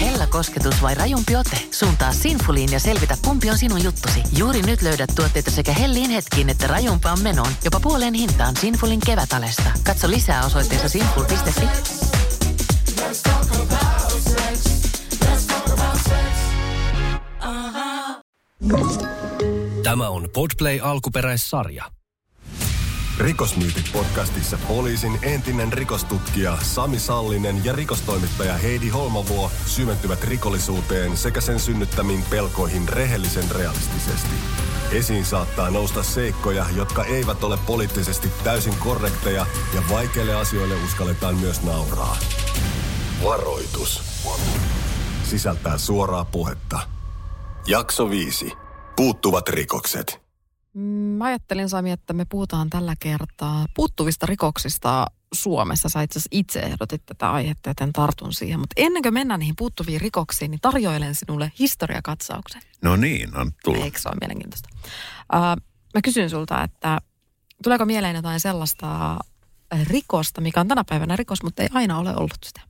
Hella kosketus vai rajumpi ote? Suuntaa Sinfuliin ja selvitä, kumpi on sinun juttusi. Juuri nyt löydät tuotteita sekä hellin hetkiin että rajumpaan menoon. Jopa puoleen hintaan Sinfulin kevätalesta. Katso lisää osoitteessa sinful.fi. Tämä on Podplay alkuperäissarja. Rikosmyytit podcastissa poliisin entinen rikostutkija Sami Sallinen ja rikostoimittaja Heidi Holmavuo syventyvät rikollisuuteen sekä sen synnyttämiin pelkoihin rehellisen realistisesti. Esiin saattaa nousta seikkoja, jotka eivät ole poliittisesti täysin korrekteja ja vaikeille asioille uskalletaan myös nauraa. Varoitus. Sisältää suoraa puhetta. Jakso 5. Puuttuvat rikokset. Mä ajattelin Sami, että me puhutaan tällä kertaa puuttuvista rikoksista Suomessa. Sä itse itse ehdotit tätä aihetta, joten tartun siihen. Mutta ennen kuin mennään niihin puuttuviin rikoksiin, niin tarjoilen sinulle historiakatsauksen. No niin, on tullut. Eikö se ole mielenkiintoista? Uh, mä kysyn sulta, että tuleeko mieleen jotain sellaista rikosta, mikä on tänä päivänä rikos, mutta ei aina ole ollut sitä?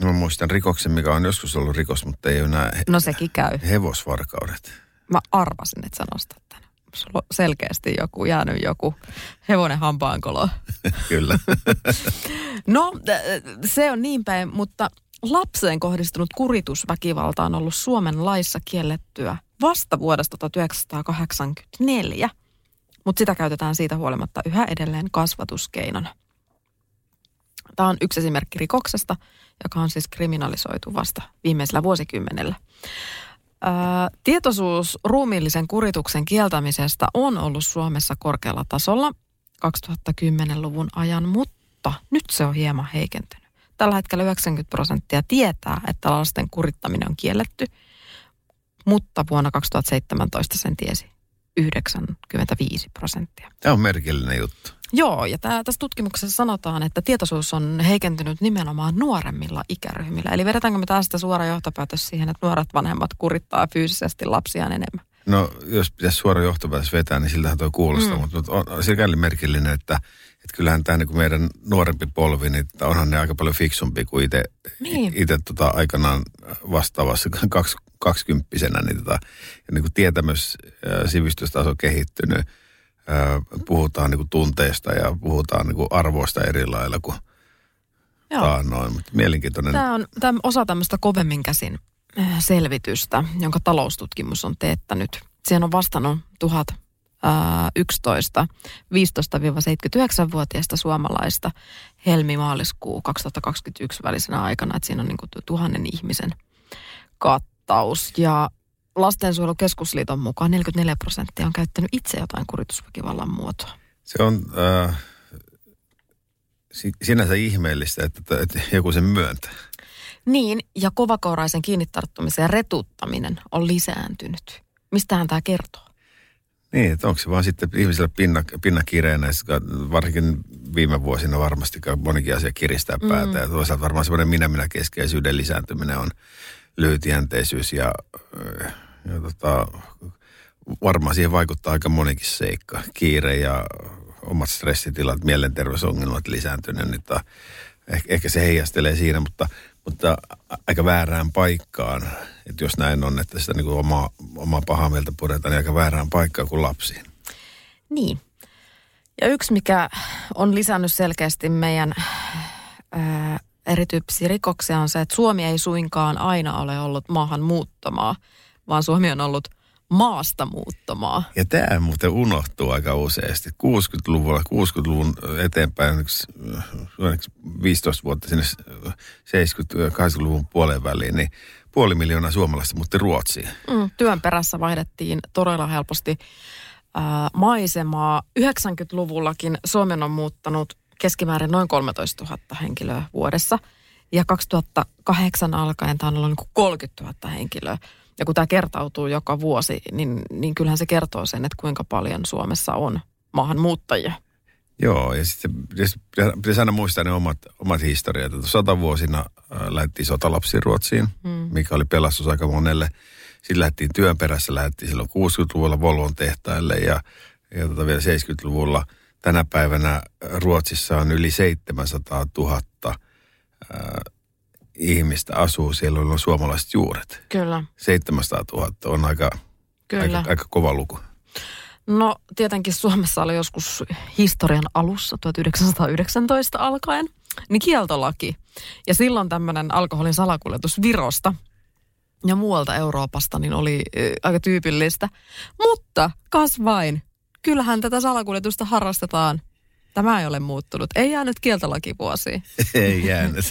No, mä muistan rikoksen, mikä on joskus ollut rikos, mutta ei ole enää he- No sekin käy. hevosvarkaudet. Mä arvasin, että sä nostat tänne. Sulla on selkeästi joku, jäänyt joku hevonen hampaankolo. Kyllä. No, se on niin päin, mutta lapseen kohdistunut kuritusväkivalta on ollut Suomen laissa kiellettyä vasta vuodesta 1984, mutta sitä käytetään siitä huolimatta yhä edelleen kasvatuskeinona. Tämä on yksi esimerkki rikoksesta, joka on siis kriminalisoitu vasta viimeisellä vuosikymmenellä. Tietoisuus ruumiillisen kurituksen kieltämisestä on ollut Suomessa korkealla tasolla 2010-luvun ajan, mutta nyt se on hieman heikentynyt. Tällä hetkellä 90 prosenttia tietää, että lasten kurittaminen on kielletty, mutta vuonna 2017 sen tiesi 95 prosenttia. Tämä on merkillinen juttu. Joo, ja tää, tässä tutkimuksessa sanotaan, että tietoisuus on heikentynyt nimenomaan nuoremmilla ikäryhmillä. Eli vedetäänkö me tästä suora johtopäätös siihen, että nuoret vanhemmat kurittaa fyysisesti lapsiaan enemmän? No, jos pitäisi suora johtopäätös vetää, niin siltähän toi kuulostaa, mm. mutta on sikäli merkillinen, että, että kyllähän tämä niin meidän nuorempi polvi, niin onhan ne aika paljon fiksumpi kuin itse Niin. tota, aikanaan vastaavassa kaks, kaksikymppisenä, niin, tota, ja niin kuin tietämys, ja sivistystaso kehittynyt, puhutaan niin kuin tunteista ja puhutaan niin kuin arvoista eri lailla kuin Joo. taannoin, mutta mielenkiintoinen. Tämä on tämä osa tämmöistä kovemmin käsin selvitystä, jonka taloustutkimus on teettänyt. Siihen on vastannut 1011 15-79-vuotiaista suomalaista helmi-maaliskuu 2021 välisenä aikana. Että siinä on niin kuin tuhannen ihmisen kattaus. Ja Lastensuojelukeskusliiton mukaan 44 prosenttia on käyttänyt itse jotain kuritusväkivallan muotoa. Se on äh, si- sinänsä ihmeellistä, että, että joku sen myöntää. Niin, ja kovakouraisen kiinnitarttumisen ja retuttaminen on lisääntynyt. Mistähän tämä kertoo? Niin, että onko se vaan sitten ihmisellä pinna, pinnakireenä, varsinkin viime vuosina varmasti monikin asia kiristää päätä. Mm. Ja toisaalta varmaan semmoinen minä-minä-keskeisyyden lisääntyminen on lyhytjänteisyys ja, ja tota, varmaan siihen vaikuttaa aika monikin seikka. Kiire ja omat stressitilat, mielenterveysongelmat lisääntyneet, niin tota, ehkä, ehkä se heijastelee siinä, mutta, mutta aika väärään paikkaan. Että jos näin on, että sitä niin omaa, omaa pahaa mieltä puretaan, niin aika väärään paikkaan kuin lapsiin. Niin. Ja yksi, mikä on lisännyt selkeästi meidän ää, erityyppisiä rikoksia on se, että Suomi ei suinkaan aina ole ollut maahan muuttomaa, vaan Suomi on ollut maasta muuttomaa. Ja tämä muuten unohtuu aika useasti. 60-luvulla, 60-luvun eteenpäin, yksi, yksi 15 vuotta sinne 70-80-luvun puolen väliin, niin puoli miljoonaa suomalaista muutti Ruotsiin. Mm, työn perässä vaihdettiin todella helposti ää, maisemaa. 90-luvullakin Suomen on muuttanut keskimäärin noin 13 000 henkilöä vuodessa. Ja 2008 alkaen tämä on ollut niin 30 000 henkilöä. Ja kun tämä kertautuu joka vuosi, niin, niin kyllähän se kertoo sen, että kuinka paljon Suomessa on maahanmuuttajia. Joo, ja sitten pitäisi, aina muistaa ne omat, omat historiat. Että sata vuosina äh, lähdettiin sotalapsiin Ruotsiin, hmm. mikä oli pelastus aika monelle. Sitten lähdettiin työn perässä, lähdettiin silloin 60-luvulla Volvon tehtaille ja, ja tota vielä 70-luvulla. Tänä päivänä Ruotsissa on yli 700 000 äh, ihmistä asuu siellä, joilla on suomalaiset juuret. Kyllä, 700 000 on aika, kyllä. aika, aika kova luku. No tietenkin Suomessa oli joskus historian alussa 1919 alkaen, niin kieltolaki. Ja silloin tämmöinen alkoholin salakuljetus Virosta ja muualta Euroopasta niin oli aika tyypillistä. Mutta kas vain, kyllähän tätä salakuljetusta harrastetaan. Tämä ei ole muuttunut. Ei jäänyt kieltolakivuosiin. Ei jäänyt.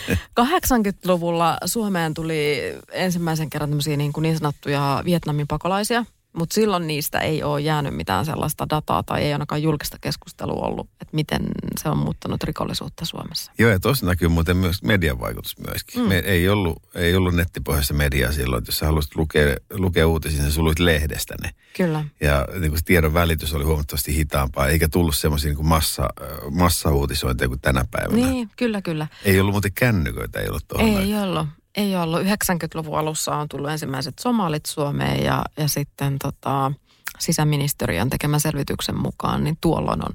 80-luvulla Suomeen tuli ensimmäisen kerran tämmöisiä niin, kuin niin sanottuja Vietnamin pakolaisia, mutta silloin niistä ei ole jäänyt mitään sellaista dataa tai ei ainakaan julkista keskustelua ollut, että miten se on muuttanut rikollisuutta Suomessa. Joo, ja tuossa näkyy muuten myös median vaikutus myöskin. Mm. Me ei, ollut, ei ollut nettipohjaista mediaa silloin, että jos sä haluaisit lukea, lukea uutisia, niin sä luit lehdestä ne. Kyllä. Ja niin kuin se tiedon välitys oli huomattavasti hitaampaa, eikä tullut semmoisia niin kuin massa, massauutisointeja kuin tänä päivänä. Niin, kyllä, kyllä. Ei ollut muuten kännyköitä, ei ollut tuohon. Ei ollut. Ei ollut. 90-luvun alussa on tullut ensimmäiset somalit Suomeen ja, ja sitten tota, sisäministeriön tekemän selvityksen mukaan, niin tuolloin on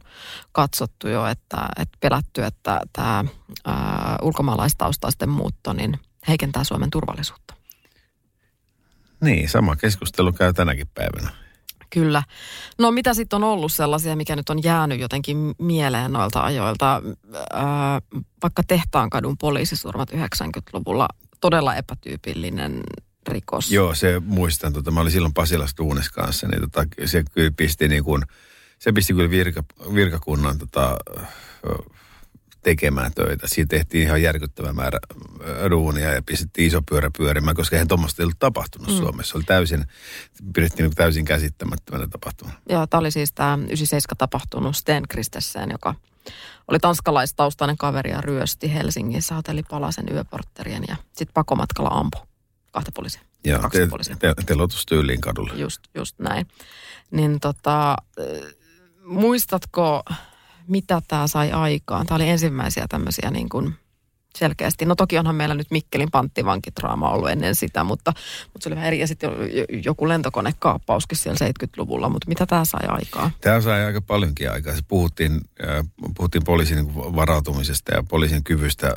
katsottu jo, että, että pelätty, että tämä ää, ulkomaalaistaustaisten muutto niin heikentää Suomen turvallisuutta. Niin, sama keskustelu käy tänäkin päivänä. Kyllä. No mitä sitten on ollut sellaisia, mikä nyt on jäänyt jotenkin mieleen noilta ajoilta? Ää, vaikka Tehtaankadun poliisisurmat 90-luvulla todella epätyypillinen rikos. Joo, se muistan. Tota, mä olin silloin Pasilassa duunis kanssa, niin tota, se kyllä pisti niin kuin, se pisti kyllä virka, virkakunnan tota, tekemään töitä. Siitä tehtiin ihan järkyttävä määrä duunia ja pistettiin iso pyörä pyörimään, koska eihän tuommoista ei ollut tapahtunut mm. Suomessa. Se oli täysin, pidettiin niin täysin käsittämättömänä tapahtumana. Joo, tämä oli siis tämä 97 tapahtunut Sten Kristesseen, joka oli tanskalaistaustainen kaveri ja ryösti Helsingissä hotelli Palasen yöportterien ja sitten pakomatkalla ampui kahta poliisia. Joo, kaksi te, poliisia. te, telotustyyliin kadulla. Just, just näin. Niin tota, muistatko, mitä tämä sai aikaan? Tämä oli ensimmäisiä tämmöisiä niin kuin selkeästi. No toki onhan meillä nyt Mikkelin panttivankitraama ollut ennen sitä, mutta, mutta se oli vähän eri. Ja sitten joku lentokonekaappauskin siellä 70-luvulla, mutta mitä tämä sai aikaan? Tämä sai aika paljonkin aikaa. Se puhuttiin, puhuttiin poliisin varautumisesta ja poliisin kyvystä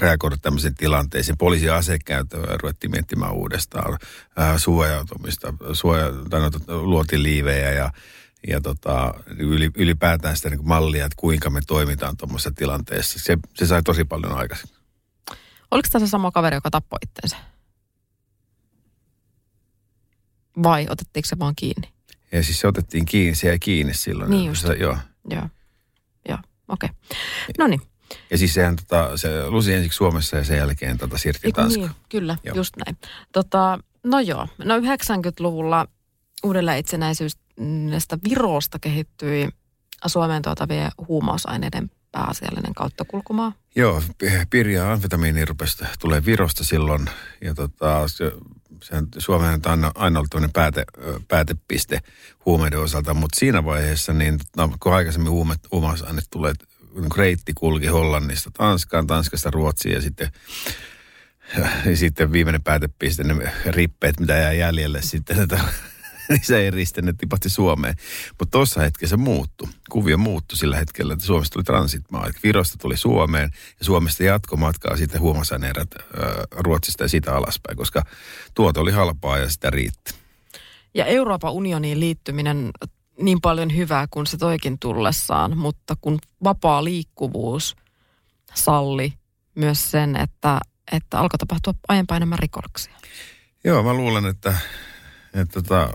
reagoida tämmöisiin tilanteisiin. Poliisin asekäyttöä ruvettiin miettimään uudestaan, suojautumista, suoja, tai noita, luotiin liivejä ja ja tota, ylipäätään sitä niin mallia, että kuinka me toimitaan tuommoisessa tilanteessa. Se, se sai tosi paljon aikaisemmin. Oliko tämä se sama kaveri, joka tappoi itsensä? Vai otettiinko se vaan kiinni? Ja siis se otettiin kiinni, se jäi kiinni silloin. Niin just. Se, joo. Joo, joo, okei. Okay. No niin. Ja siis sehän tota, se lusi ensiksi Suomessa ja sen jälkeen tota, siirtyi Tanskaan. Niin, kyllä, joo. just näin. Tota, no joo, no 90-luvulla uudelleen itsenäisyys näistä Virosta kehittyi Suomeen tuotavien huumausaineiden pääasiallinen kauttakulkumaa. Joo, pirja amfetamiini rupesi tulee Virosta silloin. Ja tota, se, sehän Suomeen on aina, aina ollut tämmöinen pääte, päätepiste huumeiden osalta, mutta siinä vaiheessa, niin no, kun aikaisemmin huume, huumausaineet tulee, niin reitti kulki Hollannista Tanskaan, Tanskasta Ruotsiin ja sitten ja sitten viimeinen päätepiste, ne rippeet, mitä jää jäljelle sitten, niin se ei ristänyt, tipahti Suomeen. Mutta tuossa hetkessä muuttui. Kuvio muuttui sillä hetkellä, että Suomesta tuli transitmaa. Virosta tuli Suomeen ja Suomesta jatkomatkaa sitten huumausaineerät Ruotsista ja sitä alaspäin, koska tuote oli halpaa ja sitä riitti. Ja Euroopan unioniin liittyminen niin paljon hyvää kuin se toikin tullessaan, mutta kun vapaa liikkuvuus salli myös sen, että, että alkoi tapahtua aiempaa enemmän rikoksia. Joo, mä luulen, että, että tota,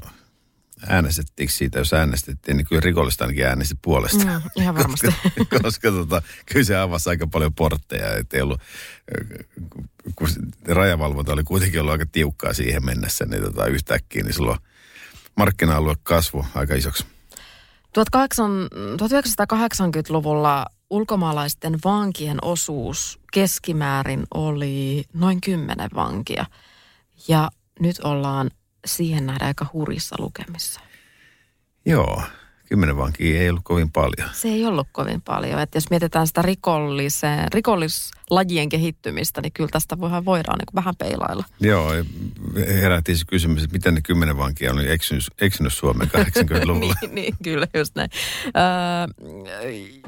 äänestettiinkö siitä, jos äänestettiin, niin kyllä rikollista ainakin äänesti puolesta. Mm, ihan varmasti. koska, koska tota, kyllä se avasi aika paljon portteja, ettei ollut, kun rajavalvonta oli kuitenkin ollut aika tiukkaa siihen mennessä, niin tota, yhtäkkiä, niin silloin markkina-alue kasvu aika isoksi. 1980-luvulla ulkomaalaisten vankien osuus keskimäärin oli noin 10 vankia. Ja nyt ollaan siihen nähdään aika hurissa lukemissa. Joo, kymmenen vankia ei ollut kovin paljon. Se ei ollut kovin paljon. Että jos mietitään sitä rikolliseen, rikollislajien kehittymistä, niin kyllä tästä voidaan, voidaan niin vähän peilailla. Joo, herättiin se kysymys, että miten ne kymmenen vankia on eksynyt, eksynyt Suomeen 80-luvulla. niin, niin, kyllä just näin. Öö,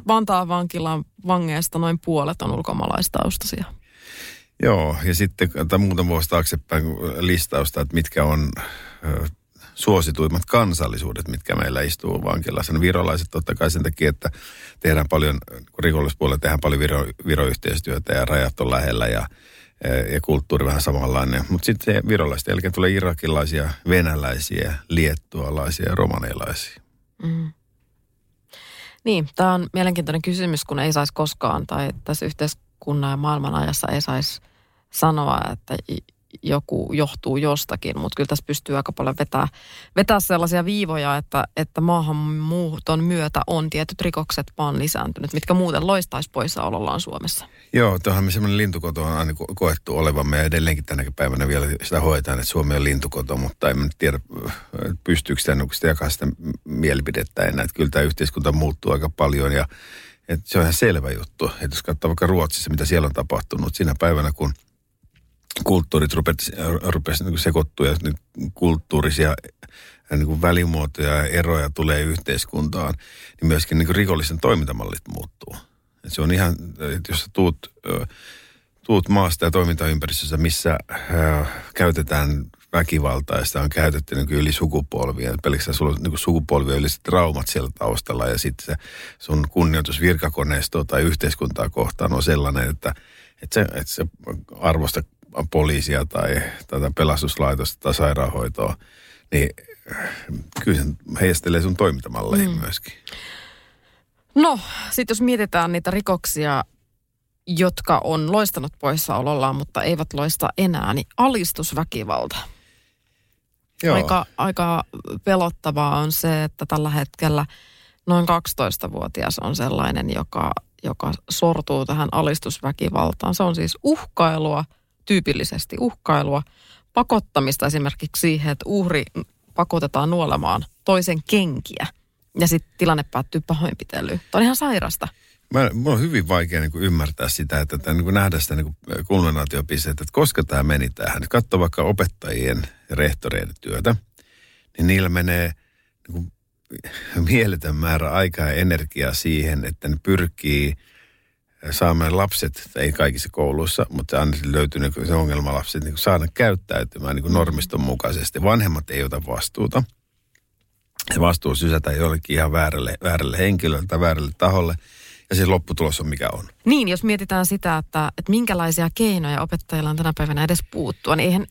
Vantaan vankilan vangeista noin puolet on ulkomaalaistaustaisia. Joo, ja sitten tai muutama vuosi taaksepäin listausta, että mitkä on suosituimmat kansallisuudet, mitkä meillä istuu vankilassa. No virolaiset totta kai sen takia, että tehdään paljon, rikollispuolella tehdään paljon viro, viroyhteistyötä ja rajat on lähellä ja, ja kulttuuri vähän samanlainen. Mutta sitten se virolaiset, eli tulee irakilaisia, venäläisiä, liettualaisia ja romanilaisia. Mm. Niin, tämä on mielenkiintoinen kysymys, kun ei saisi koskaan, tai tässä yhteiskunnan ja maailman ajassa ei saisi sanoa, että joku johtuu jostakin, mutta kyllä tässä pystyy aika paljon vetää, vetää sellaisia viivoja, että, että maahanmuuton myötä on tietyt rikokset vaan lisääntynyt, mitkä muuten loistaisi poissaolollaan Suomessa. Joo, tuohan me semmoinen lintukoto on aina koettu olevamme ja edelleenkin tänäkin päivänä vielä sitä hoitaan, että Suomi on lintukoto, mutta en tiedä, pystyykö sitä, sitä jakaa sitä mielipidettä enää. Että kyllä tämä yhteiskunta muuttuu aika paljon ja että se on ihan selvä juttu. Että jos katsoo vaikka Ruotsissa, mitä siellä on tapahtunut siinä päivänä, kun – kulttuurit rupesi, rupesi niin sekoittua ja niin kulttuurisia niin kuin välimuotoja ja eroja tulee yhteiskuntaan, niin myöskin niin kuin rikollisen toimintamallit muuttuu. Et se on ihan, että jos sä tuut, tuut maasta ja toimintaympäristössä, missä äh, käytetään sitä on käytetty niin yli sukupolvia. Pelkästään sulla on niin sukupolvia yli traumat siellä taustalla ja sitten se sun kunnioitus virkakoneistoa tai yhteiskuntaa kohtaan on sellainen, että, että, se, että se arvosta poliisia tai tätä pelastuslaitosta tai sairaanhoitoa, niin kyllä se heijastelee sun toimintamalleihin mm. myöskin. No, sitten jos mietitään niitä rikoksia, jotka on loistanut poissaolollaan, mutta eivät loista enää, niin alistusväkivalta. Joo. Aika, aika pelottavaa on se, että tällä hetkellä noin 12-vuotias on sellainen, joka, joka sortuu tähän alistusväkivaltaan. Se on siis uhkailua – tyypillisesti uhkailua, pakottamista esimerkiksi siihen, että uhri pakotetaan nuolemaan toisen kenkiä ja sitten tilanne päättyy pahoinpitelyyn. Tämä on ihan sairasta. Mä, mulla on hyvin vaikea niin kuin ymmärtää sitä, että tämän, niin kuin nähdä sitä niin kulminaatiopisteet, että koska tämä meni tähän. Katso vaikka opettajien ja rehtoreiden työtä, niin niillä menee niin kuin, mieletön määrä aikaa ja energiaa siihen, että ne pyrkii – saamme lapset, ei kaikissa kouluissa, mutta aina löytyy niin se ongelmalapset niin saada käyttäytymään niin normiston mukaisesti. Vanhemmat ei ota vastuuta. Se vastuu sysätään jollekin ihan väärälle, väärälle henkilölle tai väärälle taholle – ja se lopputulos on mikä on. Niin, jos mietitään sitä, että, että minkälaisia keinoja opettajilla on tänä päivänä edes puuttua, niin eihän,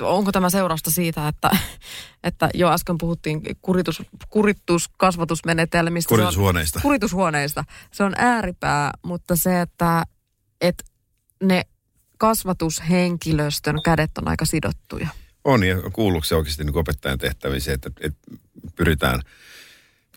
onko tämä seurausta siitä, että, että jo äsken puhuttiin kuritus, kurituskasvatusmenetelmistä. Kuritushuoneista. Se on, kuritushuoneista. Se on ääripää, mutta se, että, että ne kasvatushenkilöstön kädet on aika sidottuja. On, ja kuuluuko se oikeasti niin opettajan tehtäviin se, että, että pyritään –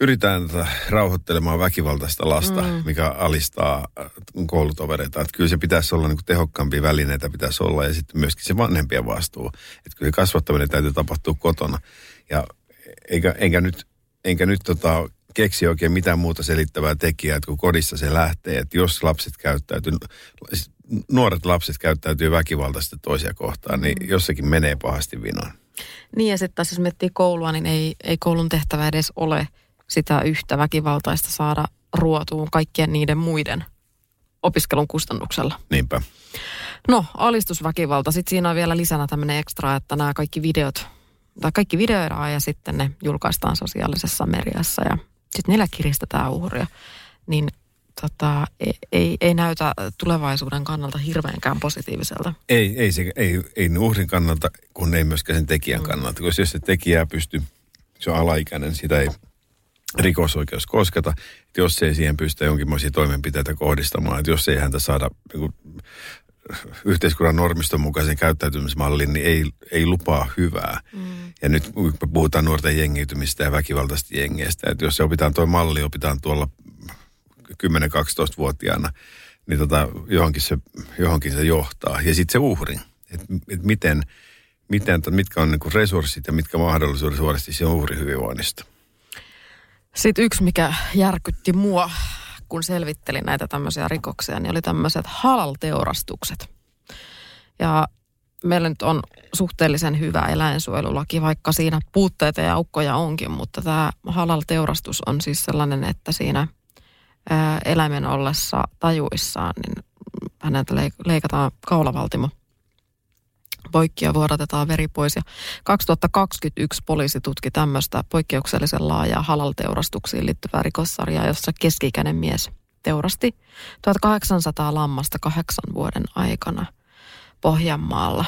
pyritään tätä rauhoittelemaan väkivaltaista lasta, mm. mikä alistaa äh, koulutovereita. Että kyllä se pitäisi olla niin kuin tehokkaampia välineitä pitäisi olla ja sitten myöskin se vanhempien vastuu. Että kyllä kasvattaminen täytyy tapahtua kotona. Ja eikä, enkä nyt, enkä nyt tota, keksi oikein mitään muuta selittävää tekijää, että kun kodissa se lähtee, että jos lapset käyttäytyy, nuoret lapset käyttäytyy väkivaltaisesti toisia kohtaan, niin mm. jossakin menee pahasti vinoon. Niin ja sitten taas jos miettii koulua, niin ei, ei koulun tehtävä edes ole – sitä yhtä väkivaltaista saada ruotuun kaikkien niiden muiden opiskelun kustannuksella. Niinpä. No, alistusväkivalta. Sitten siinä on vielä lisänä tämmöinen ekstra, että nämä kaikki videot, tai kaikki videoidaan ja sitten ne julkaistaan sosiaalisessa mediassa ja sitten niillä kiristetään uhria. Niin tota, ei, ei, ei näytä tulevaisuuden kannalta hirveänkään positiiviselta. Ei, ei, se, ei, ei uhrin kannalta, kun ei myöskään sen tekijän mm. kannalta. Koska jos se tekijä pystyy, se on alaikäinen, sitä ei rikosoikeus kosketa, että jos ei siihen pystytä jonkinlaisia toimenpiteitä kohdistamaan, että jos ei häntä saada niin kuin, yhteiskunnan normiston mukaisen käyttäytymismallin, niin ei, ei lupaa hyvää. Mm. Ja nyt kun me puhutaan nuorten jengiytymistä ja väkivaltaista jengeistä, että jos se opitaan tuo malli, opitaan tuolla 10-12-vuotiaana, niin tota, johonkin, se, johonkin se johtaa. Ja sitten se uhri, että et miten, miten, mitkä on niin resurssit ja mitkä mahdollisuudet suorasti se uhri hyvinvoinnista. Sitten yksi, mikä järkytti mua, kun selvittelin näitä tämmöisiä rikoksia, niin oli tämmöiset halal-teurastukset. Ja meillä nyt on suhteellisen hyvä eläinsuojelulaki, vaikka siinä puutteita ja aukkoja onkin, mutta tämä halal-teurastus on siis sellainen, että siinä eläimen ollessa tajuissaan, niin häneltä leik- leikataan kaulavaltimo poikki ja vuodatetaan veri pois. Ja 2021 poliisi tutki tämmöistä poikkeuksellisen laajaa halal-teurastuksiin liittyvää rikossarjaa, jossa keski-ikäinen mies teurasti 1800 lammasta kahdeksan vuoden aikana Pohjanmaalla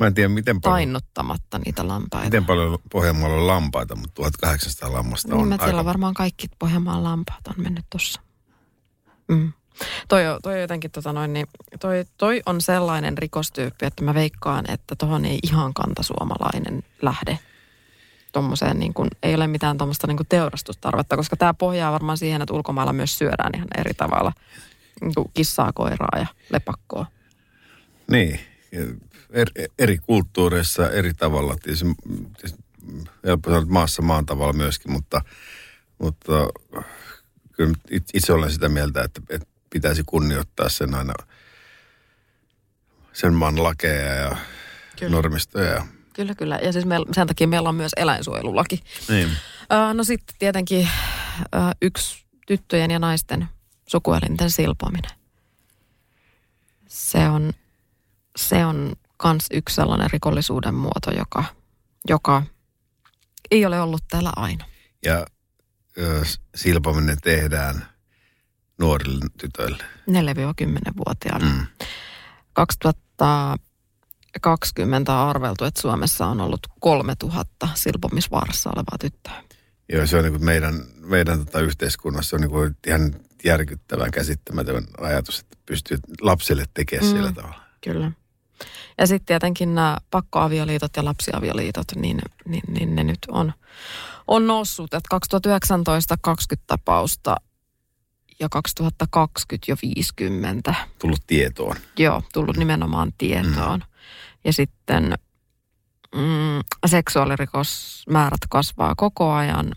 Mä en tiedä, miten paljon, tainnuttamatta niitä lampaita. miten paljon Pohjanmaalla on lampaita, mutta 1800 lammasta Niin, on mä aika... siellä varmaan kaikki Pohjanmaan lampaat on mennyt tossa. Mm. Toi, toi jotenkin tota noin, niin toi, toi on sellainen rikostyyppi, että mä veikkaan, että tohon ei ihan kantasuomalainen lähde. Tommoseen niin kuin, ei ole mitään tuommoista niin teurastustarvetta, koska tämä pohjaa varmaan siihen, että ulkomailla myös syödään ihan eri tavalla. Niin kuin kissaa, koiraa ja lepakkoa. Niin, eri, eri kulttuureissa eri tavalla. Tietysti, tietysti helppo sanoa, että maassa maan tavalla myöskin, mutta, mutta kyllä it- itse olen sitä mieltä, että, että pitäisi kunnioittaa sen aina sen maan lakeja ja Kyllä. normistoja. Ja, Kyllä, kyllä. Ja siis meillä, sen takia meillä on myös eläinsuojelulaki. niin. Öö, no sitten tietenkin öö, yksi tyttöjen ja naisten sukuelinten silpominen. Se on, se on kans yksi sellainen rikollisuuden muoto, joka, joka ei ole ollut täällä aina. ja ö, silpominen tehdään nuorille tytöille. 4-10-vuotiaille. Mm. 2020 on arveltu, että Suomessa on ollut 3000 silpomisvaarassa olevaa tyttöä. Joo, se on niin kuin meidän, meidän tota yhteiskunnassa on niin kuin ihan järkyttävän käsittämätön ajatus, että pystyy lapsille tekemään mm. sillä tavalla. Kyllä. Ja sitten tietenkin nämä pakkoavioliitot ja lapsiavioliitot, niin, niin, niin ne nyt on, on noussut. Että 2019 20 tapausta ja 2020 jo 50. Tullut tietoon. Joo, tullut nimenomaan tietoon. Ja sitten mm, seksuaalirikosmäärät kasvaa koko ajan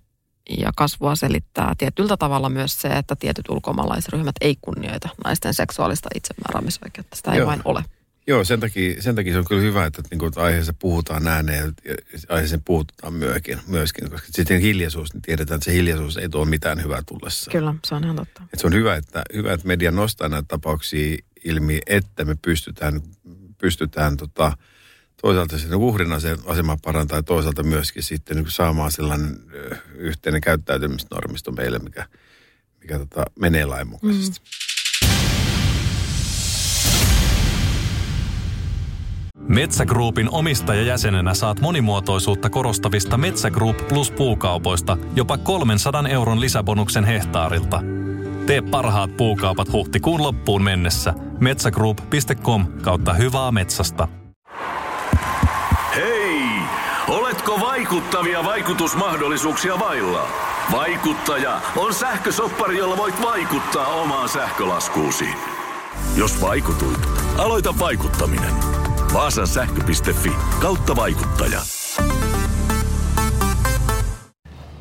ja kasvua selittää tietyllä tavalla myös se, että tietyt ulkomaalaisryhmät ei kunnioita naisten seksuaalista itsemääräämisoikeutta. Sitä ei Joo. vain ole. Joo, sen takia, sen takia se on kyllä hyvä, että, niin kuin, että aiheessa puhutaan ääneen ja aiheeseen puhutaan myöskin, myöskin, koska sitten hiljaisuus, niin tiedetään, että se hiljaisuus ei tuo mitään hyvää tullessa. Kyllä, se on ihan totta. Et se on hyvä että, hyvä, että media nostaa näitä tapauksia ilmi, että me pystytään, pystytään tota, toisaalta sen uhrin ase- asemaa parantaa ja toisaalta myöskin sitten niin saamaan sellainen yhteinen käyttäytymisnormisto meille, mikä, mikä tota, menee lainmukaisesti. Mm. Metsä Groupin omistajajäsenenä saat monimuotoisuutta korostavista Metsä Group Plus puukaupoista jopa 300 euron lisäbonuksen hehtaarilta. Tee parhaat puukaupat huhtikuun loppuun mennessä. metsägroup.com kautta hyvää metsästä. Hei! Oletko vaikuttavia vaikutusmahdollisuuksia vailla? Vaikuttaja on sähkösoppari, jolla voit vaikuttaa omaan sähkölaskuusi. Jos vaikutuit, aloita vaikuttaminen. Vaasan sähkö.fi kautta vaikuttaja.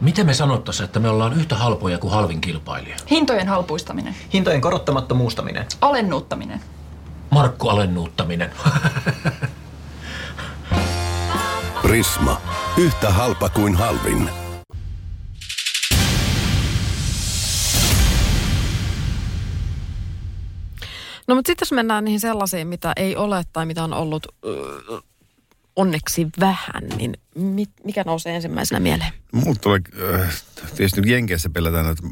Miten me sanottaisiin, että me ollaan yhtä halpoja kuin halvin kilpailija? Hintojen halpuistaminen. Hintojen korottamattomuustaminen. Alennuuttaminen. Markku alennuuttaminen. Prisma. Yhtä halpa kuin halvin. No mutta sitten jos mennään niihin sellaisiin, mitä ei ole tai mitä on ollut ö, onneksi vähän, niin mit, mikä nousee ensimmäisenä mieleen? Mulla tulee, äh, tietysti nyt Jenkeissä pelätään, että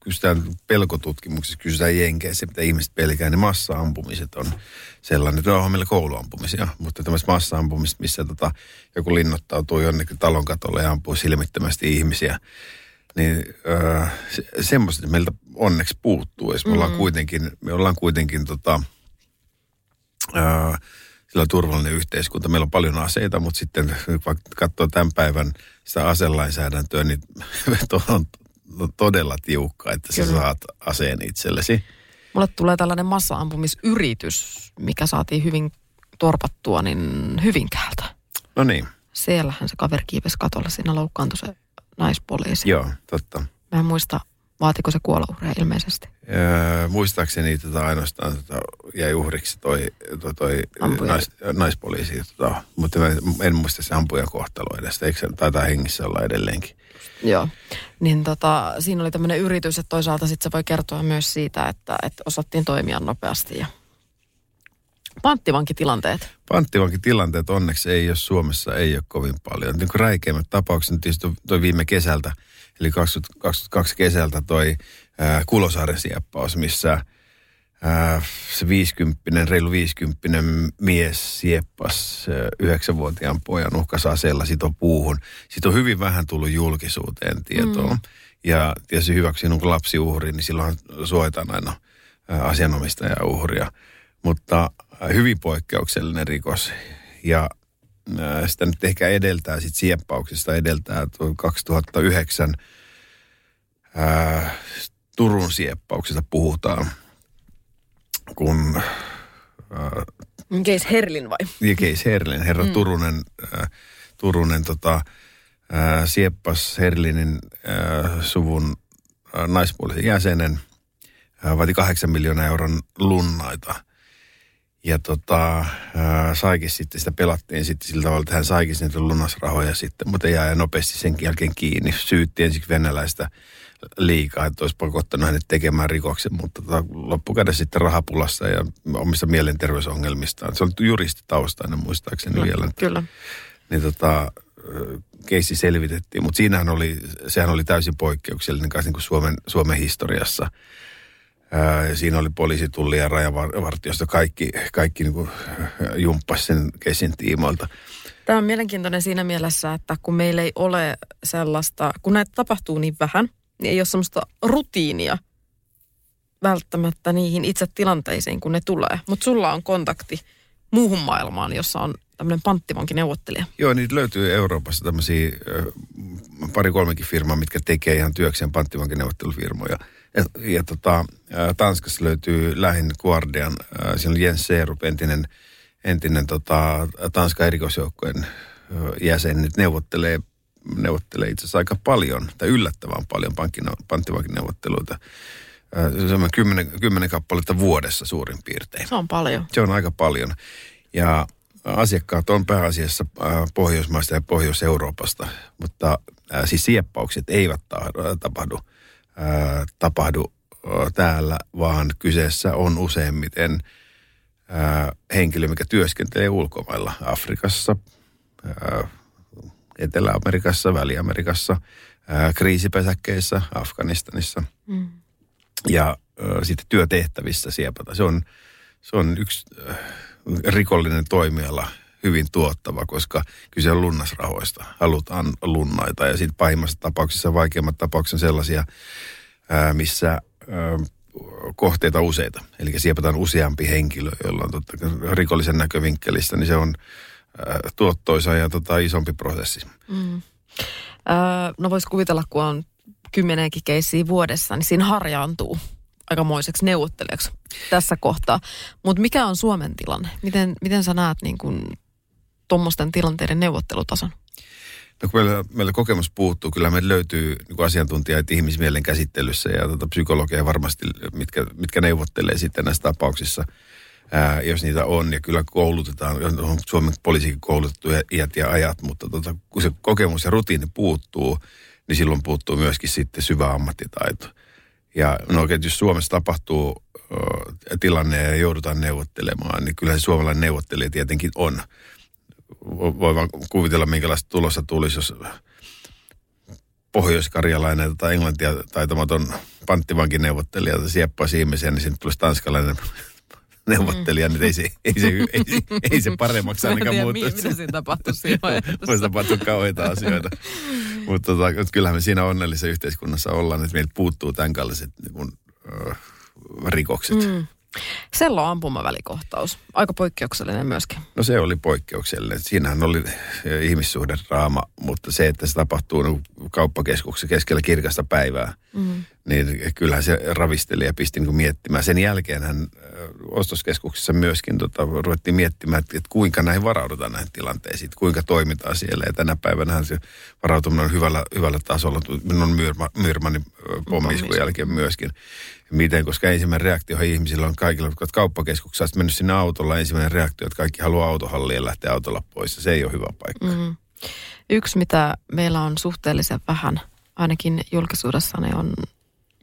kysytään pelkotutkimuksissa, kysytään Jenkeissä, mitä ihmiset pelkää, niin massa-ampumiset on sellainen, että on meillä kouluampumisia, mutta tämmöistä massa-ampumista, missä tota, joku linnoittautuu jonnekin talon katolle ja ampuu silmittömästi ihmisiä, niin äh, se, semmoista meiltä onneksi puuttuu, me ollaan kuitenkin, me ollaan kuitenkin tota, äh, sillä turvallinen yhteiskunta. Meillä on paljon aseita, mutta sitten vaikka katsoo tämän päivän sitä aselainsäädäntöä, niin on todella tiukka, että sä Kyllä. saat aseen itsellesi. Mulle tulee tällainen massa-ampumisyritys, mikä saatiin hyvin torpattua, niin Hyvinkäältä. No niin, Siellähän se kaveri kiipesi katolle, siinä loukkaantui se naispoliisi. joo, totta. Mä en muista, Vaatiko se kuolouhreja ilmeisesti? Öö, muistaakseni tota ainoastaan tota, jäi uhriksi toi, toi, toi Ampuja. nais, naispoliisi, tota, mutta mä en, muista se ampujan kohtalo edestä. Eikö se taitaa hengissä olla edelleenkin? Joo. Niin tota, siinä oli tämmöinen yritys, että toisaalta sitten se voi kertoa myös siitä, että, että osattiin toimia nopeasti ja panttivankitilanteet. Panttivankitilanteet onneksi ei ole Suomessa, ei ole kovin paljon. Niin räikeimmät tapaukset, tietysti toi viime kesältä, eli 2022 kesältä toi ää, Kulosaaren sieppaus, missä ää, se 50, reilu 50 mies sieppas ää, yhdeksänvuotiaan pojan uhkas aseella sito puuhun. Siitä on hyvin vähän tullut julkisuuteen tietoa. Mm. Ja tietysti hyväksi kun lapsi uhri, niin silloin suojataan aina ää, asianomistaja uhria. Mutta hyvin poikkeuksellinen rikos. Ja ää, sitä nyt ehkä edeltää, sit sieppauksesta edeltää tuo 2009 ää, Turun sieppauksesta puhutaan, kun ää, Keis Herlin vai? ja Keis Herlin, herra mm. Turunen, äh, Turunen tota, äh, sieppas Herlinin äh, suvun äh, naispuolisen jäsenen, äh, vaati kahdeksan miljoonaa euron lunnaita. Ja tota, saikin sitten, sitä pelattiin sitten sillä tavalla, että hän saikin niitä lunnasrahoja sitten, mutta jäi nopeasti sen jälkeen kiinni. Syytti ensiksi venäläistä liikaa, että olisi pakottanut hänet tekemään rikoksen, mutta tota, loppukädessä sitten rahapulassa ja omista mielenterveysongelmistaan. Se on juristitaustainen muistaakseni No, vielä. Kyllä. Niin tota, keissi selvitettiin, mutta siinähän oli, sehän oli täysin poikkeuksellinen kanssa niin kuin Suomen, Suomen historiassa. Ää, siinä oli poliisi, tulli ja rajavartiosta, kaikki, kaikki niin kuin jumppasi sen keissin tiimoilta. Tämä on mielenkiintoinen siinä mielessä, että kun meillä ei ole sellaista, kun näitä tapahtuu niin vähän, niin ei ole sellaista rutiinia välttämättä niihin itse tilanteisiin, kun ne tulee. Mutta sulla on kontakti muuhun maailmaan, jossa on tämmöinen panttivankineuvottelija. Joo, niitä löytyy Euroopassa tämmöisiä ö, pari kolmekin firmaa, mitkä tekee ihan työkseen panttivankineuvottelufirmoja. Ja, ja tota, Tanskassa löytyy lähin Guardian, siinä on Jens Seerup, entinen, entinen tota, Tanskan erikoisjoukkojen jäsen, nyt neuvottelee, neuvottelee itse asiassa aika paljon, tai yllättävän paljon panttivankineuvotteluita. Se on semmoinen kymmenen, kymmenen kappaletta vuodessa suurin piirtein. Se on paljon. Se on aika paljon. Ja asiakkaat on pääasiassa Pohjoismaista ja Pohjois-Euroopasta, mutta siis sieppaukset eivät ta- tapahdu, äh, tapahdu äh, täällä, vaan kyseessä on useimmiten äh, henkilö, mikä työskentelee ulkomailla Afrikassa, äh, Etelä-Amerikassa, Väli-Amerikassa, äh, kriisipesäkkeissä, Afganistanissa Mm. ja ö, sitten työtehtävissä siepata. Se on, se on yksi ö, rikollinen toimiala, hyvin tuottava, koska kyse on lunnasrahoista. Halutaan lunnaita ja sitten pahimmassa tapauksessa vaikeimmat tapaukset sellaisia, missä kohteita useita. Eli siepataan useampi henkilö, jolla on totta, rikollisen näkövinkkelistä, niin se on tuottoisa ja tota, isompi prosessi. Mm. Öö, no voisi kuvitella, kun on kymmenenkin keissiä vuodessa, niin siinä harjaantuu aikamoiseksi neuvottelijaksi tässä kohtaa. Mutta mikä on Suomen tilanne? Miten, miten sä näet niin kuin tuommoisten tilanteiden neuvottelutason? No kun meillä, meillä kokemus puuttuu, kyllä meillä löytyy niin asiantuntijoita ihmismielen käsittelyssä ja tota, psykologeja varmasti, mitkä, mitkä neuvottelee sitten näissä tapauksissa, ää, jos niitä on. Ja kyllä koulutetaan, on Suomen poliisikin koulutettu iät ja ajat, mutta tota, kun se kokemus ja rutiini puuttuu, niin silloin puuttuu myöskin sitten syvä ammattitaito. Ja no oikein, jos Suomessa tapahtuu ö, tilanne ja joudutaan neuvottelemaan, niin kyllä se suomalainen neuvottelija tietenkin on voi vaan kuvitella, minkälaista tulossa tulisi, jos pohjoiskarjalainen tai englantia taitamaton panttivankin neuvottelija sieppaisi ihmisiä, niin sinne tulisi tanskalainen neuvottelija, niin ei se, ei se, ei, se- ei se paremmaksi ainakaan muuttuisi. mi- mitä siinä tapahtuisi siinä. Voisi tapahtua kauheita asioita. Mutta tota, kyllähän me siinä onnellisessa yhteiskunnassa ollaan, että meiltä puuttuu tämän kalliset niin kun, äh, rikokset. Mm. Sello ampumavälikohtaus. Aika poikkeuksellinen myöskin. No se oli poikkeuksellinen. Siinähän oli eh, ihmissuhderaama, mutta se, että se tapahtuu niin kauppakeskuksessa keskellä kirkasta päivää, Mm. Niin kyllähän se ravisteli ja pisti niin miettimään. Sen jälkeen hän ö, ostoskeskuksessa myöskin tota, ruvettiin miettimään, että, että kuinka näihin varaudutaan näihin tilanteisiin, että kuinka toimitaan siellä. Ja tänä päivänä se varautuminen on hyvällä, hyvällä tasolla. Minun Myyrma, Myyrmanin pommiskun jälkeen myöskin. Miten, koska ensimmäinen reaktio ihmisillä on kaikilla, jotka kauppakeskuksessa olet mennyt sinne autolla, ensimmäinen reaktio, että kaikki haluaa autohalliin ja lähteä autolla pois. Ja se ei ole hyvä paikka. Mm. Yksi, mitä meillä on suhteellisen vähän, ainakin julkisuudessa, niin on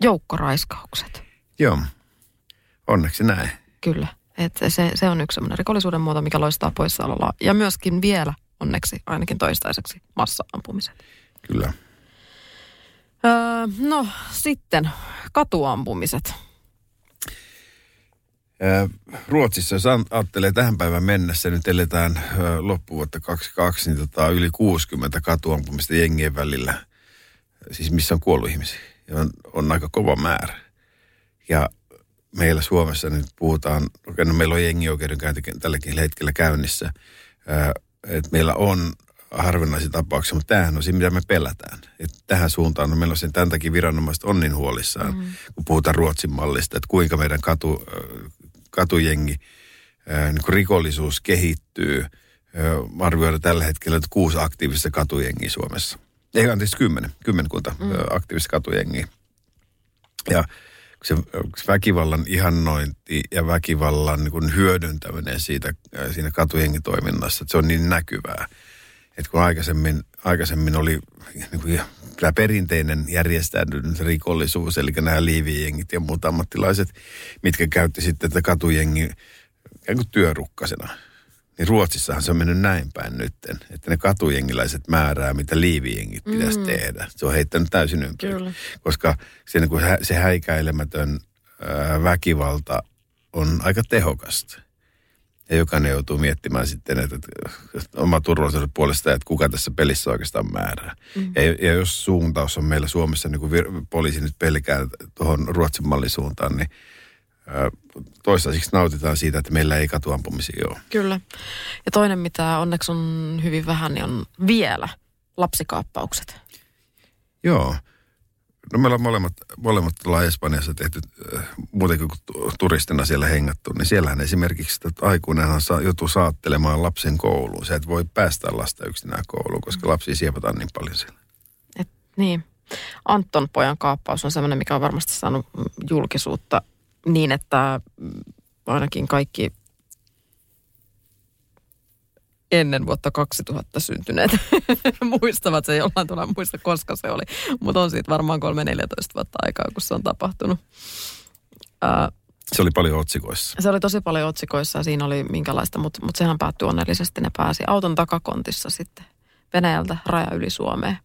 joukkoraiskaukset. Joo, onneksi näin. Kyllä. Et se, se on yksi sellainen rikollisuuden muoto, mikä loistaa poissaololla. Ja myöskin vielä onneksi ainakin toistaiseksi massa-ampumiset. Kyllä. Öö, no sitten katuampumiset. Ruotsissa, jos ajattelee tähän päivään mennessä, nyt eletään loppuvuotta 22, niin tota, yli 60 katuampumista jengien välillä, siis missä on kuollut ihmisiä. Ja on, on aika kova määrä. Ja meillä Suomessa nyt puhutaan, no meillä on jengioikeudenkäynti tälläkin hetkellä käynnissä, että meillä on harvinaisia tapauksia, mutta tämähän on se, mitä me pelätään. Että tähän suuntaan on menossa. Tämän takia viranomaiset on niin huolissaan, mm. kun puhutaan Ruotsin mallista, että kuinka meidän katu, katujengi, niin kuin rikollisuus kehittyy. Arvioida tällä hetkellä, että kuusi aktiivista katujengiä Suomessa. Ei, anteeksi, kymmenen, kymmenkunta mm. aktiivista katujengiä. Ja se, väkivallan ihannointi ja väkivallan niin kuin hyödyntäminen siitä, siinä katujengitoiminnassa, että se on niin näkyvää. Että kun aikaisemmin, aikaisemmin oli niin kuin, tämä perinteinen järjestäytynyt rikollisuus, eli nämä liivijengit ja muut ammattilaiset, mitkä käytti sitten tätä katujengi työrukkasena. Niin Ruotsissahan se on mennyt näin päin nytten, että ne katujengiläiset määrää, mitä liivijengit pitäisi mm. tehdä. Se on heittänyt täysin ympäri. Kyllä. Koska se, niin kuin se häikäilemätön ää, väkivalta on aika tehokasta. Ja jokainen joutuu miettimään sitten, että, että oma turvallisuuden puolesta, että kuka tässä pelissä oikeastaan määrää. Mm. Ja, ja jos suuntaus on meillä Suomessa, niin kuin vir, poliisi nyt pelkää tuohon Ruotsin mallisuuntaan, niin toistaiseksi nautitaan siitä, että meillä ei katuampumisia ole. Kyllä. Ja toinen, mitä onneksi on hyvin vähän, niin on vielä lapsikaappaukset. Joo. No meillä on molemmat, molemmat ollaan Espanjassa tehty äh, muutenkin kuin turistina siellä hengattu, niin siellähän esimerkiksi että aikuinenhan saa, joutuu saattelemaan lapsen kouluun. Se et voi päästä lasta yksinään kouluun, koska lapsi siepataan niin paljon siellä. Et, niin. Anton pojan kaappaus on sellainen, mikä on varmasti saanut julkisuutta niin, että ainakin kaikki ennen vuotta 2000 syntyneet muistavat se jollain tavalla, muista koska se oli. Mutta on siitä varmaan 3-14 vuotta aikaa, kun se on tapahtunut. Uh, se oli paljon otsikoissa. Se oli tosi paljon otsikoissa ja siinä oli minkälaista, mutta, mutta sehän päättyi onnellisesti. Ne pääsi auton takakontissa sitten Venäjältä raja yli Suomeen.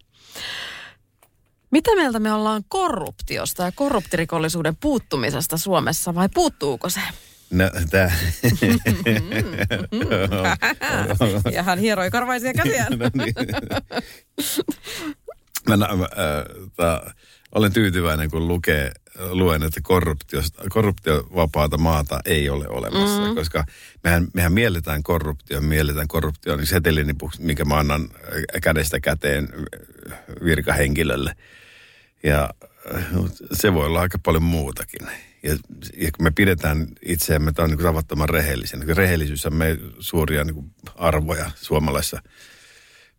Mitä mieltä me ollaan korruptiosta ja korruptirikollisuuden puuttumisesta Suomessa vai puuttuuko se? No, tää. ja hän hieroi karvaisia käsiä. no niin. Mä, äh, ta, olen tyytyväinen, kun lukee, luen, että korruptiovapaata maata ei ole olemassa. Mm. Koska mehän, mehän mielletään korruptio, mielletään korruptio, niin setelinipuksi, minkä mä annan kädestä käteen virkahenkilölle. Ja se voi olla aika paljon muutakin. Ja, ja kun me pidetään itseämme, tämä on niin tavattoman rehellisen. Niin rehellisyys on me suuria niin kuin arvoja suomalaisessa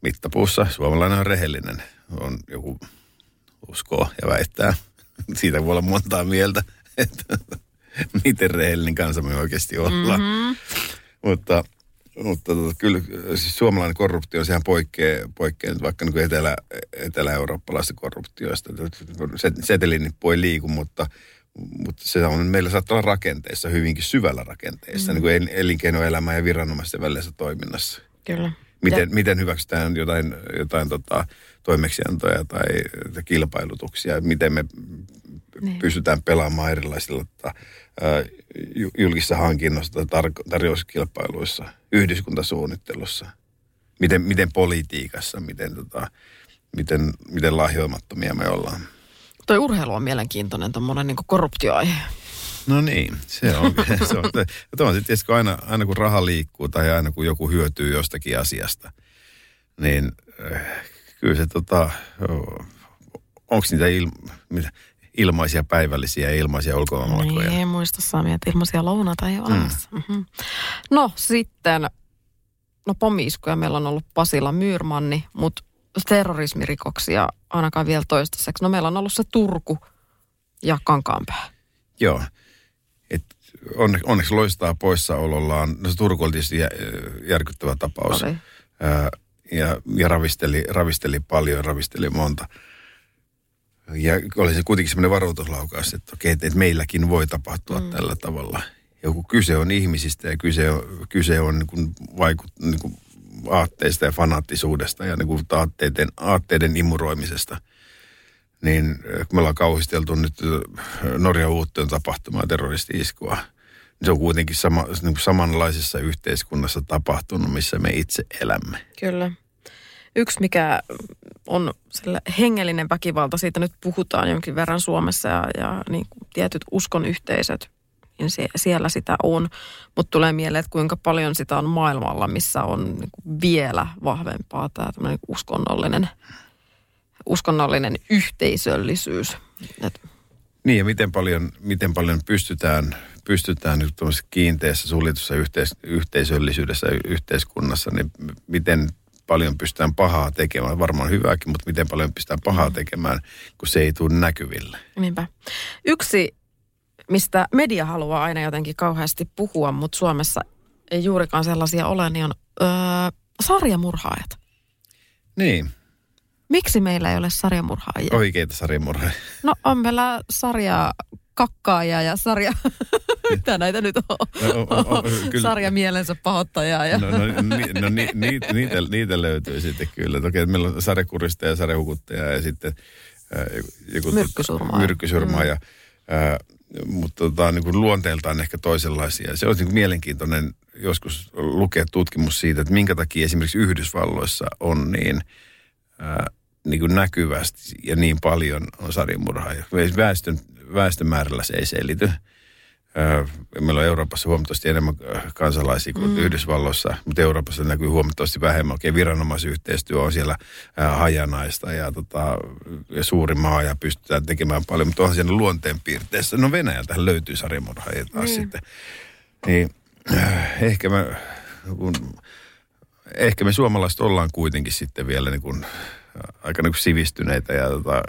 mittapuussa. Suomalainen on rehellinen. On joku uskoo ja väittää. Siitä voi olla montaa mieltä, että miten rehellinen kansa me oikeasti ollaan. Mm-hmm. Mutta mutta tota, kyllä siis suomalainen korruptio, sehän poikkeaa, poikkeaa nyt vaikka niin etelä, etelä-eurooppalaisista korruptioista. Setelinippu ei liiku, mutta, mutta se on meillä saattaa olla rakenteissa, hyvinkin syvällä rakenteissa, mm. niin kuin elinkeinoelämän ja viranomaisten välisessä toiminnassa. Kyllä. Miten, miten hyväksytään jotain, jotain tota, toimeksiantoja tai kilpailutuksia, miten me niin. pystytään pelaamaan erilaisilla tota, julkisissa hankinnoissa tai tar- tarjouskilpailuissa, yhdyskuntasuunnittelussa, miten, miten politiikassa, miten, tota, miten, miten lahjoimattomia me ollaan. Toi urheilu on mielenkiintoinen, tuommoinen niin korruptioaihe. No niin, se on. se on, se on sitten aina, aina kun raha liikkuu tai aina kun joku hyötyy jostakin asiasta, niin äh, kyllä se tota, onko niitä il, ilmaisia päivällisiä ja ilmaisia ulkomaanmatkoja. Niin, muista Sami, että ilmaisia lounaita ei ole olemassa. Mm-hmm. No sitten, no pommiiskuja meillä on ollut Pasila Myyrmanni, mutta terrorismirikoksia ainakaan vielä toistaiseksi. No meillä on ollut se Turku ja Kankaanpää. Joo. Et onne, onneksi loistaa poissaolollaan. No se Turku oli tietysti jä, järkyttävä tapaus. Oli. Ää, ja, ja ravisteli, ravisteli paljon, ravisteli monta. Ja oli se kuitenkin semmoinen varoituslaukaus, että okei, että meilläkin voi tapahtua mm. tällä tavalla. Ja kun kyse on ihmisistä ja kyse on, kyse on niin kuin vaikut, niin kuin aatteista ja fanaattisuudesta ja niin kuin aatteiden, aatteiden imuroimisesta, niin kun me ollaan kauhisteltu nyt Norjan uutteen tapahtumaa terroristi-iskua, niin se on kuitenkin sama, niin kuin samanlaisessa yhteiskunnassa tapahtunut, missä me itse elämme. Kyllä. Yksi, mikä on hengellinen väkivalta, siitä nyt puhutaan jonkin verran Suomessa ja, ja niin kuin tietyt uskon yhteisöt, niin se, siellä sitä on. Mutta tulee mieleen, että kuinka paljon sitä on maailmalla, missä on niin kuin vielä vahvempaa tämä uskonnollinen, uskonnollinen yhteisöllisyys. Et, niin ja miten paljon, miten paljon pystytään, pystytään nyt kiinteässä suljetussa yhteis, yhteisöllisyydessä yhteiskunnassa, niin miten paljon pystytään pahaa tekemään, varmaan hyvääkin, mutta miten paljon pystytään pahaa tekemään, kun se ei tule näkyville. Niinpä. Yksi, mistä media haluaa aina jotenkin kauheasti puhua, mutta Suomessa ei juurikaan sellaisia ole, niin on öö, sarjamurhaajat. Niin. Miksi meillä ei ole sarjamurhaajia? Oikeita sarjamurhaajia. No on meillä sarja kakkaaja ja sarja, mitä näitä nyt on, no, kyllä. sarja mielensä pahoittajaa. Ja. No, no, ni, no ni, ni, niitä, niitä löytyy sitten kyllä. Toki meillä on sarjakurista ja sarjahukuttaja ja sitten joku myrkkysurmaa. myrkkysurmaa mm. ja, äh, mutta tota, niin kuin luonteeltaan ehkä toisenlaisia. Se on niin mielenkiintoinen joskus lukea tutkimus siitä, että minkä takia esimerkiksi Yhdysvalloissa on niin, äh, niin kuin näkyvästi ja niin paljon on sarjamurhaajia. Väestön väestömäärällä se ei selity. Meillä on Euroopassa huomattavasti enemmän kansalaisia kuin mm. Yhdysvalloissa, mutta Euroopassa näkyy huomattavasti vähemmän. Okei, viranomaisyhteistyö on siellä hajanaista ja, tota, ja suuri maa ja pystytään tekemään paljon, mutta onhan siinä luonteenpiirteessä. No Venäjältä löytyy sarjamurhaajia taas mm. sitten. Niin ehkä me, kun, ehkä me suomalaiset ollaan kuitenkin sitten vielä niin kuin, aika niin kuin sivistyneitä ja tota,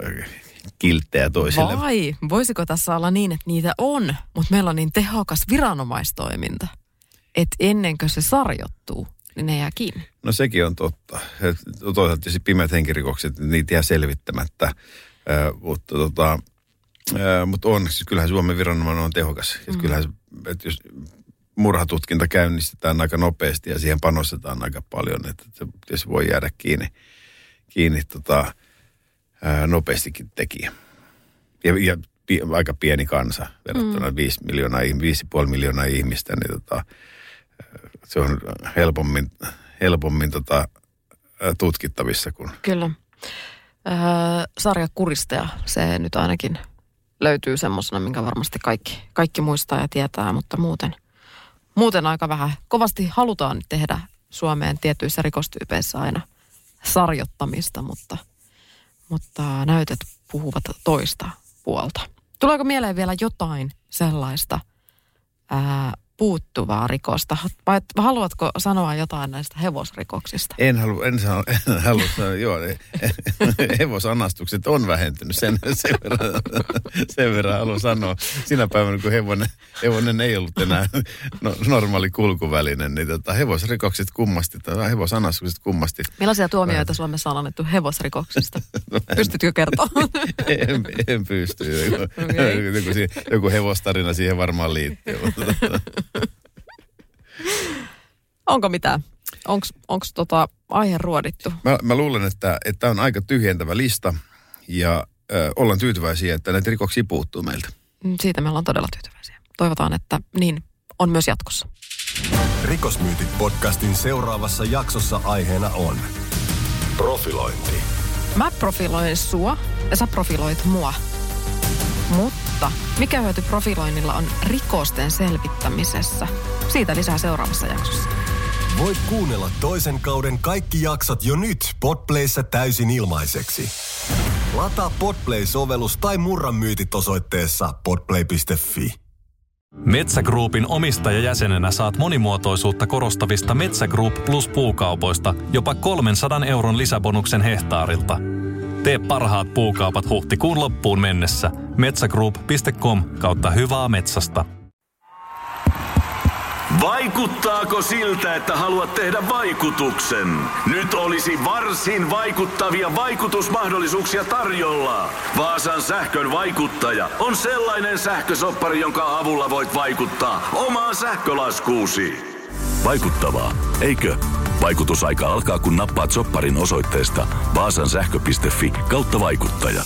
kilttejä toisille. Vai, voisiko tässä olla niin, että niitä on, mutta meillä on niin tehokas viranomaistoiminta, että ennen kuin se sarjottuu, niin ne jää kiinni. No sekin on totta. Toisaalta tietysti pimeät henkirikokset, niitä jää selvittämättä. Äh, mutta tota, äh, mutta on, siis kyllähän Suomen viranomainen on tehokas. Mm. kyllähän, että jos murhatutkinta käynnistetään aika nopeasti ja siihen panostetaan aika paljon, että se voi jäädä kiinni, kiinni tota, ää, nopeastikin tekijä. Ja, ja pi, aika pieni kansa verrattuna mm. 5 miljoonaa, 5,5 miljoonaa ihmistä, niin tota, se on helpommin, helpommin tota, tutkittavissa kuin... Kyllä. Öö, sarja Kuristaja, se nyt ainakin löytyy semmoisena, minkä varmasti kaikki, kaikki muistaa ja tietää, mutta muuten, muuten aika vähän. Kovasti halutaan tehdä Suomeen tietyissä rikostyypeissä aina sarjottamista, mutta – mutta näytöt puhuvat toista puolta. Tuleeko mieleen vielä jotain sellaista ää, puuttuvaa rikosta? Vai haluatko sanoa jotain näistä hevosrikoksista? En halua, en, sano, en halua sanoa, joo, hevosanastukset on vähentynyt, sen, sen, verran, sen verran haluan sanoa. Sinä päivänä, kun hevonen, hevonen ei ollut enää no, normaali kulkuväline, niin tota, hevosrikokset kummasti, tai hevosanastukset kummasti. Millaisia tuomioita Suomessa on annettu hevosrikoksista? no, Pystytkö kertoa? en, en pysty. Joku, okay. joku, joku hevostarina siihen varmaan liittyy. Onko mitään? Onko tota aihe ruodittu? Mä, mä luulen, että tämä on aika tyhjentävä lista ja ö, ollaan tyytyväisiä, että näitä rikoksia puuttuu meiltä. Mm, siitä me ollaan todella tyytyväisiä. Toivotaan, että niin on myös jatkossa. Rikosmyytit podcastin seuraavassa jaksossa aiheena on profilointi. Mä profiloin sua ja sä profiloit mua. Mutta mikä hyöty profiloinnilla on rikosten selvittämisessä? Siitä lisää seuraavassa jaksossa. Voit kuunnella toisen kauden kaikki jaksot jo nyt Podplayssä täysin ilmaiseksi. Lataa Podplay-sovellus tai murran myytit osoitteessa podplay.fi. Metsä Groupin omistajajäsenenä saat monimuotoisuutta korostavista Metsä Group Plus puukaupoista jopa 300 euron lisäbonuksen hehtaarilta. Tee parhaat puukaupat huhtikuun loppuun mennessä. Metsägroup.com kautta hyvää metsästä. Vaikuttaako siltä, että haluat tehdä vaikutuksen? Nyt olisi varsin vaikuttavia vaikutusmahdollisuuksia tarjolla. Vaasan sähkön vaikuttaja on sellainen sähkösoppari, jonka avulla voit vaikuttaa omaan sähkölaskuusi. Vaikuttavaa, eikö? Vaikutusaika alkaa, kun nappaat sopparin osoitteesta vaasansähkö.fi kautta vaikuttaja.